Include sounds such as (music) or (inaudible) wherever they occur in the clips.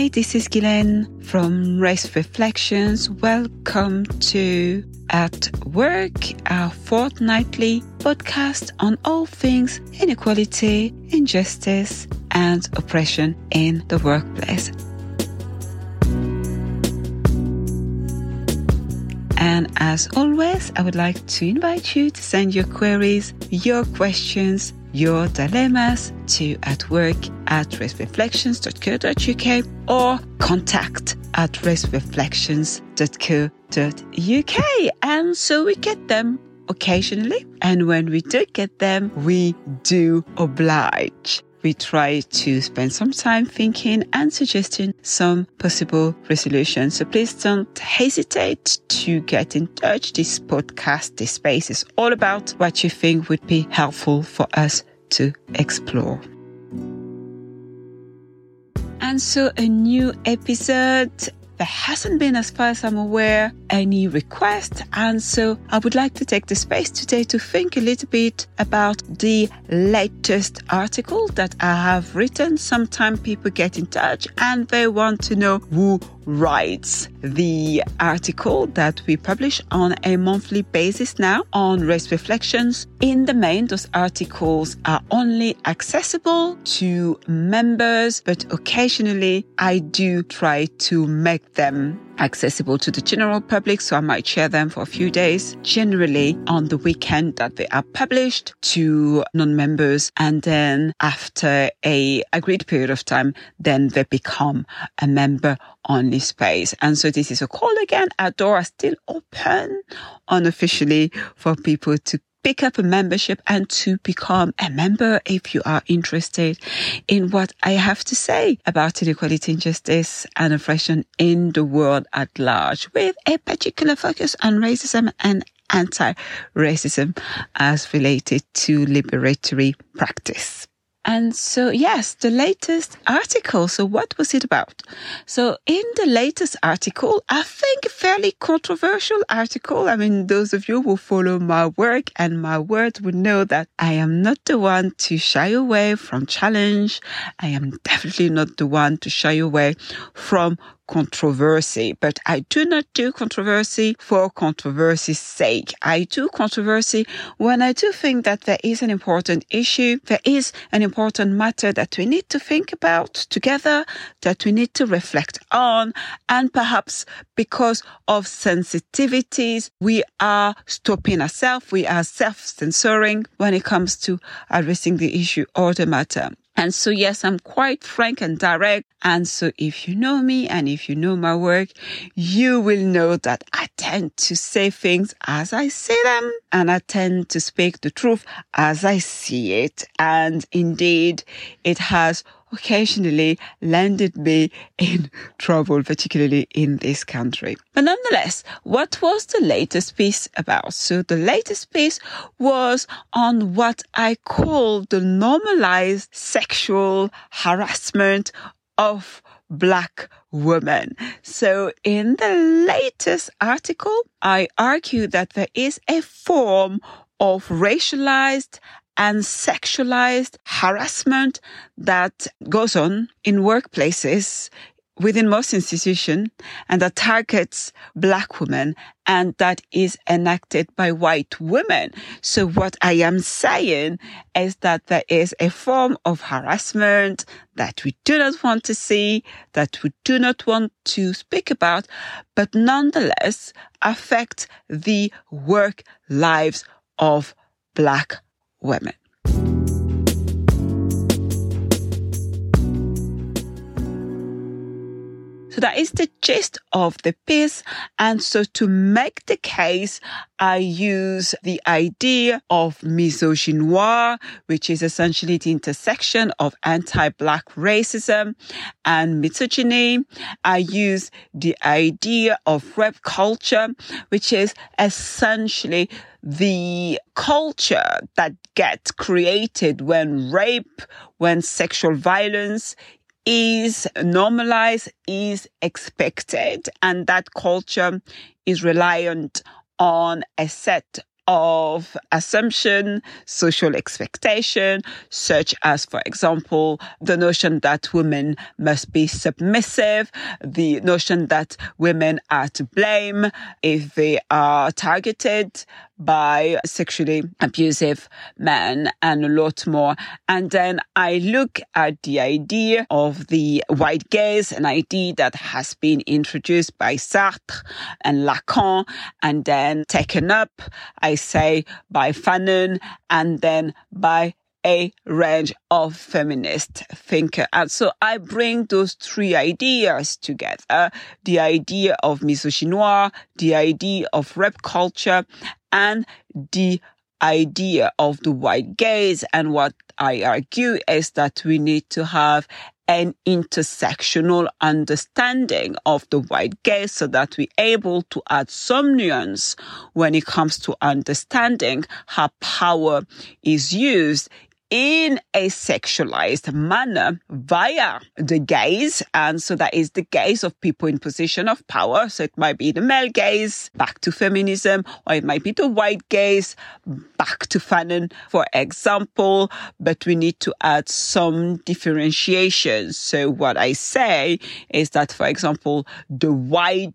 Hi, this is Guilaine from Race Reflections. Welcome to At Work, our fortnightly podcast on all things inequality, injustice, and oppression in the workplace. And as always, I would like to invite you to send your queries, your questions, your dilemmas to at work at racereflections.co.uk or contact at racereflections.co.uk. And so we get them occasionally. And when we do get them, we do oblige we try to spend some time thinking and suggesting some possible resolutions. So please don't hesitate to get in touch. This podcast, this space is all about what you think would be helpful for us to explore. And so a new episode there hasn't been, as far as I'm aware, any request. And so I would like to take the space today to think a little bit about the latest article that I have written. Sometimes people get in touch and they want to know who writes the article that we publish on a monthly basis now on race reflections. In the main, those articles are only accessible to members, but occasionally I do try to make them accessible to the general public. So I might share them for a few days, generally on the weekend that they are published to non-members. And then after a agreed period of time, then they become a member only space. And so this is a call again. Our door is still open unofficially for people to pick up a membership and to become a member if you are interested in what I have to say about inequality, injustice and oppression in the world at large with a particular focus on racism and anti-racism as related to liberatory practice. And so, yes, the latest article. So what was it about? So in the latest article, I think fairly controversial article. I mean, those of you who follow my work and my words would know that I am not the one to shy away from challenge. I am (laughs) definitely not the one to shy away from controversy, but I do not do controversy for controversy's sake. I do controversy when I do think that there is an important issue, there is an important matter that we need to think about together, that we need to reflect on, and perhaps because of sensitivities, we are stopping ourselves, we are self-censoring when it comes to addressing the issue or the matter. And so, yes, I'm quite frank and direct. And so if you know me and if you know my work, you will know that I tend to say things as I say them and I tend to speak the truth as I see it. And indeed, it has occasionally landed me in (laughs) trouble, particularly in this country. But nonetheless, what was the latest piece about? So the latest piece was on what I call the normalized sexual harassment of black women. So in the latest article, I argue that there is a form of racialized and sexualized harassment that goes on in workplaces within most institutions and that targets black women and that is enacted by white women. So what I am saying is that there is a form of harassment that we do not want to see, that we do not want to speak about, but nonetheless affect the work lives of black women. That is the gist of the piece. And so to make the case, I use the idea of misogynoir, which is essentially the intersection of anti-black racism and misogyny. I use the idea of rape culture, which is essentially the culture that gets created when rape, when sexual violence is normalized, is expected, and that culture is reliant on a set of assumption, social expectation, such as, for example, the notion that women must be submissive, the notion that women are to blame if they are targeted by sexually abusive men and a lot more. And then I look at the idea of the white gaze, an idea that has been introduced by Sartre and Lacan and then taken up, I say, by Fanon and then by a range of feminist thinkers. And so I bring those three ideas together. The idea of misogynoir, the idea of rape culture, and the idea of the white gaze. And what I argue is that we need to have an intersectional understanding of the white gaze so that we're able to add some nuance when it comes to understanding how power is used in a sexualized manner via the gaze. And so that is the gaze of people in position of power. So it might be the male gaze back to feminism, or it might be the white gaze back to Fanon, for example. But we need to add some differentiation. So what I say is that, for example, the white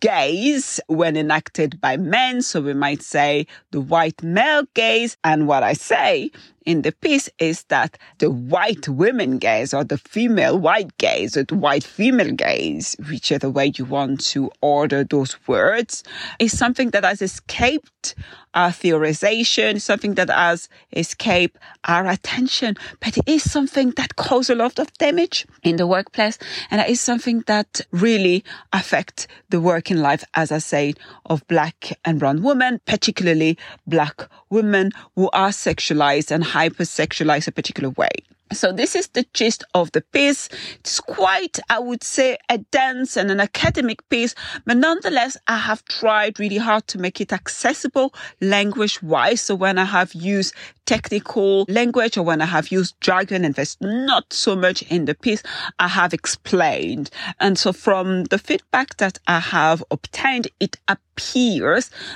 gaze when enacted by men. So we might say the white male gaze. And what I say in the piece is that the white women gaze or the female white gaze or the white female gaze, whichever way you want to order those words, is something that has escaped our theorization, something that has escaped our attention, but it is something that causes a lot of damage in the workplace. And it is something that really affects the working life, as I said, of black and brown women, particularly black women who are sexualized and hypersexualized a particular way. So this is the gist of the piece. It's quite, I would say, a dense and an academic piece, but nonetheless, I have tried really hard to make it accessible language wise. So when I have used technical language or when I have used jargon and there's not so much in the piece, I have explained. And so from the feedback that I have obtained, it appears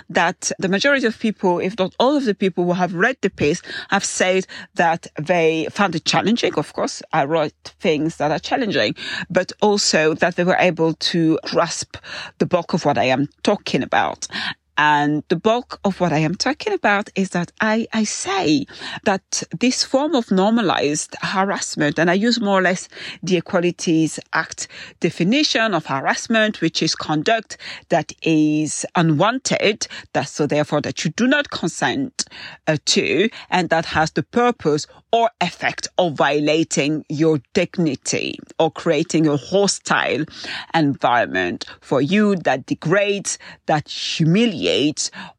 that the majority of people, if not all of the people who have read the piece, have said that they found it challenging. Of course, I write things that are challenging, but also that they were able to grasp the bulk of what I am talking about. And the bulk of what I am talking about is that I, I say that this form of normalized harassment, and I use more or less the Equalities Act definition of harassment, which is conduct that is unwanted, that so therefore that you do not consent uh, to, and that has the purpose or effect of violating your dignity or creating a hostile environment for you that degrades, that humiliates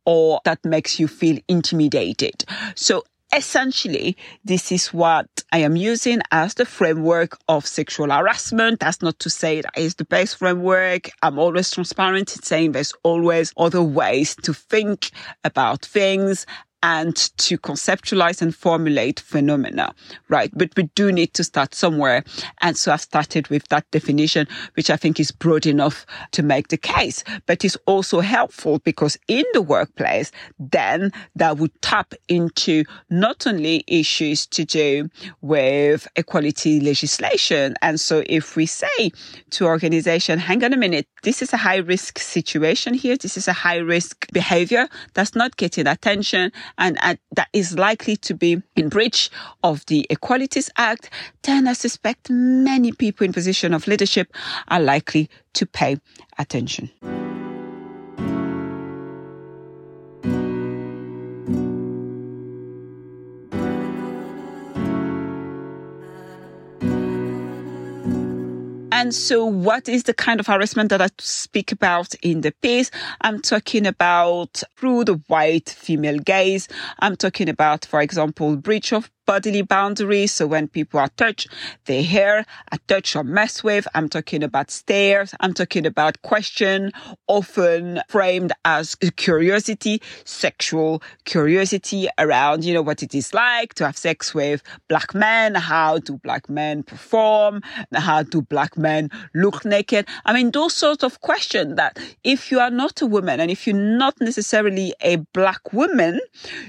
or that makes you feel intimidated. So essentially, this is what I am using as the framework of sexual harassment. That's not to say that is the best framework. I'm always transparent in saying there's always other ways to think about things and to conceptualize and formulate phenomena, right? But we do need to start somewhere. And so I've started with that definition, which I think is broad enough to make the case, but is also helpful because in the workplace, then that would tap into not only issues to do with equality legislation. And so if we say to organization, hang on a minute, this is a high risk situation here. This is a high risk behavior that's not getting attention and, and that is likely to be in breach of the Equalities Act, then I suspect many people in position of leadership are likely to pay attention. And so what is the kind of harassment that I speak about in the piece? I'm talking about the white female gaze. I'm talking about, for example, breach of bodily boundaries. So when people are touched, they hear, a touch or mess with. I'm talking about stares. I'm talking about question, often framed as curiosity, sexual curiosity around, you know, what it is like to have sex with black men. How do black men perform? How do black men look naked? I mean, those sorts of questions that if you are not a woman and if you're not necessarily a black woman,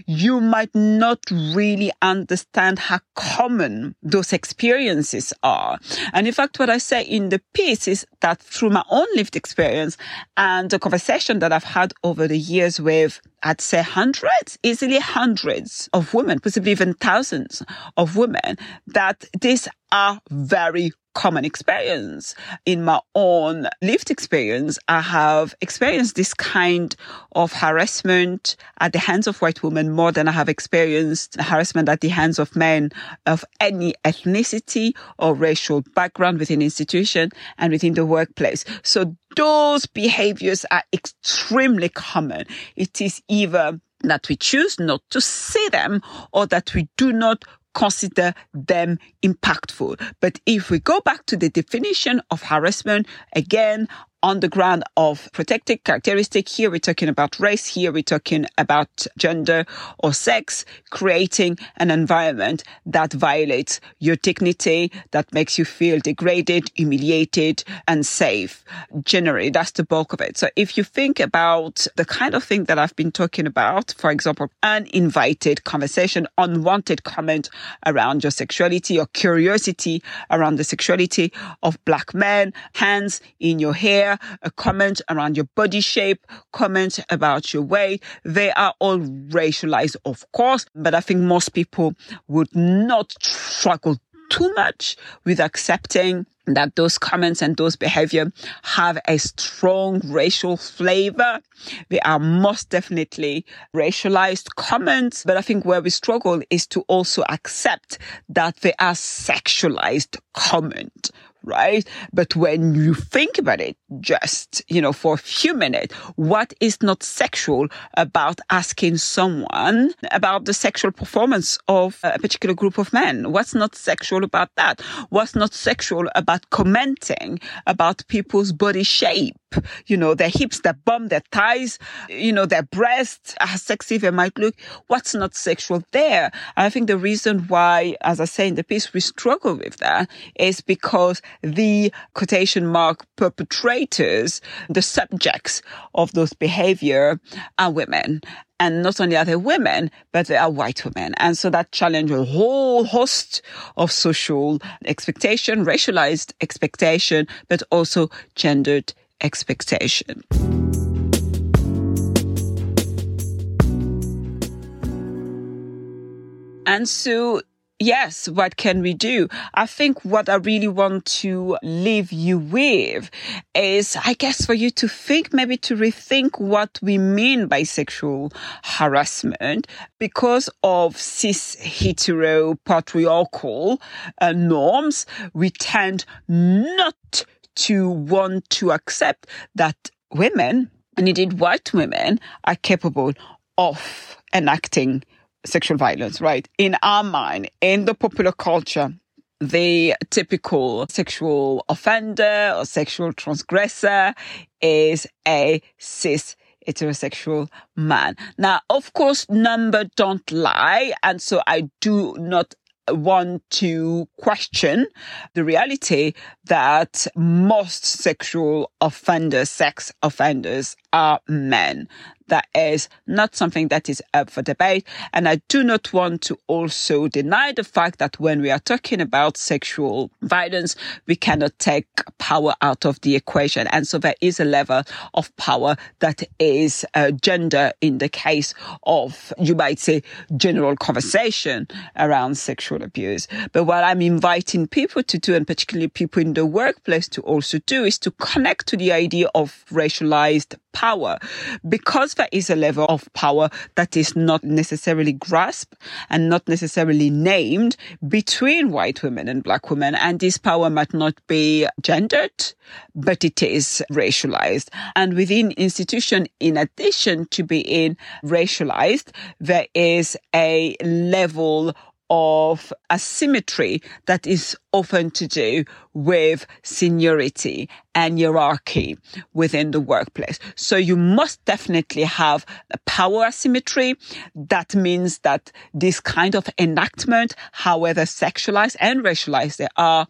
you might not really understand how common those experiences are. And in fact, what I say in the piece is that through my own lived experience and the conversation that I've had over the years with I'd say hundreds, easily hundreds of women, possibly even thousands of women, that these are very common experience. In my own lived experience, I have experienced this kind of harassment at the hands of white women more than I have experienced harassment at the hands of men of any ethnicity or racial background within institution and within the workplace. So those behaviors are extremely common. It is either that we choose not to see them or that we do not consider them impactful. But if we go back to the definition of harassment, again, on the ground of protected characteristic. Here we're talking about race. Here we're talking about gender or sex, creating an environment that violates your dignity, that makes you feel degraded, humiliated, and safe. Generally, that's the bulk of it. So if you think about the kind of thing that I've been talking about, for example, uninvited conversation, unwanted comment around your sexuality or curiosity around the sexuality of black men, hands in your hair, a comment around your body shape, comment about your weight. They are all racialized, of course, but I think most people would not struggle too much with accepting that those comments and those behavior have a strong racial flavor. They are most definitely racialized comments. But I think where we struggle is to also accept that they are sexualized comment right? But when you think about it, just, you know, for a few minutes, what is not sexual about asking someone about the sexual performance of a particular group of men? What's not sexual about that? What's not sexual about commenting about people's body shape? You know, their hips, their bum, their thighs, you know, their breasts, how sexy they might look. What's not sexual there? I think the reason why, as I say in the piece, we struggle with that is because the quotation mark perpetrators, the subjects of those behavior are women. And not only are they women, but they are white women. And so that challenge a whole host of social expectation, racialized expectation, but also gendered expectation. And so yes, what can we do? I think what I really want to leave you with is, I guess, for you to think, maybe to rethink what we mean by sexual harassment because of cis hetero patriarchal uh, norms. We tend not to want to accept that women, and indeed white women, are capable of enacting sexual violence, right? In our mind, in the popular culture, the typical sexual offender or sexual transgressor is a cis heterosexual man. Now, of course, number don't lie. And so I do not want to question the reality that most sexual offenders, sex offenders are men that is not something that is up for debate. And I do not want to also deny the fact that when we are talking about sexual violence, we cannot take power out of the equation. And so there is a level of power that is uh, gender in the case of, you might say, general conversation around sexual abuse. But what I'm inviting people to do, and particularly people in the workplace to also do, is to connect to the idea of racialized power because there is a level of power that is not necessarily grasped and not necessarily named between white women and black women. And this power might not be gendered, but it is racialized. And within institution, in addition to being racialized, there is a level of asymmetry that is often to do with seniority and hierarchy within the workplace. So you must definitely have a power asymmetry. That means that this kind of enactment, however sexualized and racialized they are,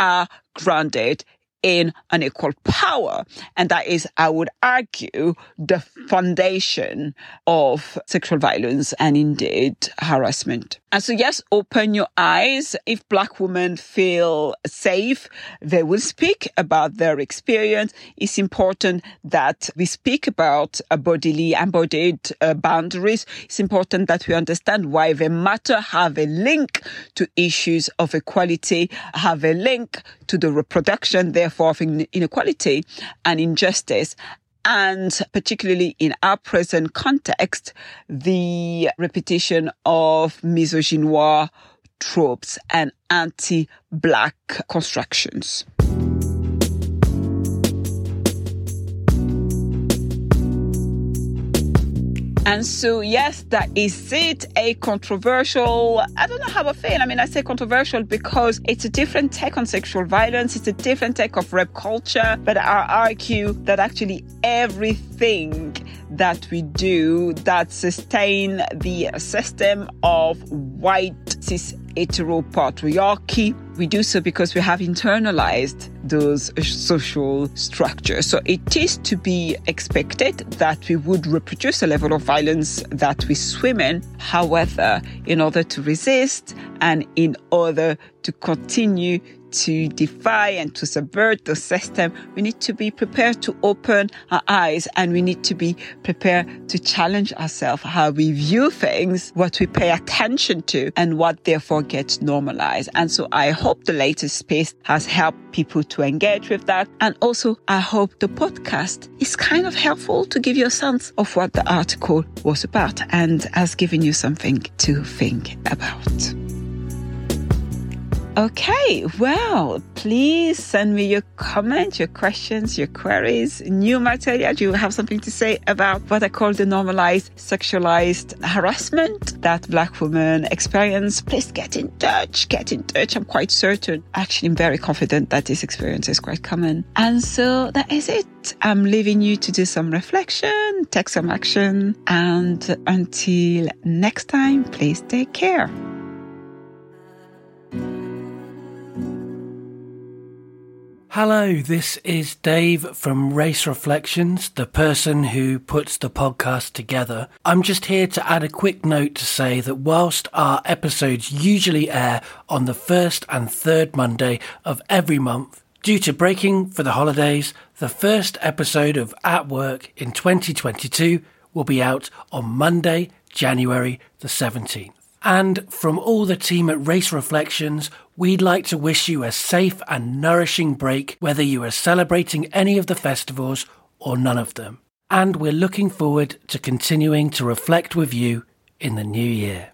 are grounded in unequal power. And that is, I would argue, the foundation of sexual violence and indeed harassment. And so, yes, open your eyes. If black women feel safe, they will speak about their experience. It's important that we speak about bodily and embodied uh, boundaries. It's important that we understand why they matter, have a link to issues of equality, have a link to the reproduction, therefore, of inequality and injustice. And particularly in our present context, the repetition of misogynoir tropes and anti-black constructions. And so, yes, that is it. A controversial, I don't know how I feel. I mean, I say controversial because it's a different take on sexual violence. It's a different take of rape culture. But I argue that actually everything that we do that sustain the system of white cis hetero patriarchy. We do so because we have internalized those social structures. So it is to be expected that we would reproduce a level of violence that we swim in. However, in order to resist and in order to continue to defy and to subvert the system, we need to be prepared to open our eyes and we need to be prepared to challenge ourselves how we view things, what we pay attention to, and what therefore gets normalized. And so I hope the latest space has helped people to engage with that. And also, I hope the podcast is kind of helpful to give you a sense of what the article was about and has given you something to think about. Okay, well, please send me your comments, your questions, your queries, new material. Do you have something to say about what I call the normalized sexualized harassment that black women experience? Please get in touch, get in touch. I'm quite certain, actually, I'm very confident that this experience is quite common. And so that is it. I'm leaving you to do some reflection, take some action, and until next time, please take care. Hello, this is Dave from Race Reflections, the person who puts the podcast together. I'm just here to add a quick note to say that whilst our episodes usually air on the first and third Monday of every month, due to breaking for the holidays, the first episode of At Work in 2022 will be out on Monday, January the 17th. And from all the team at Race Reflections, we'd like to wish you a safe and nourishing break, whether you are celebrating any of the festivals or none of them. And we're looking forward to continuing to reflect with you in the new year.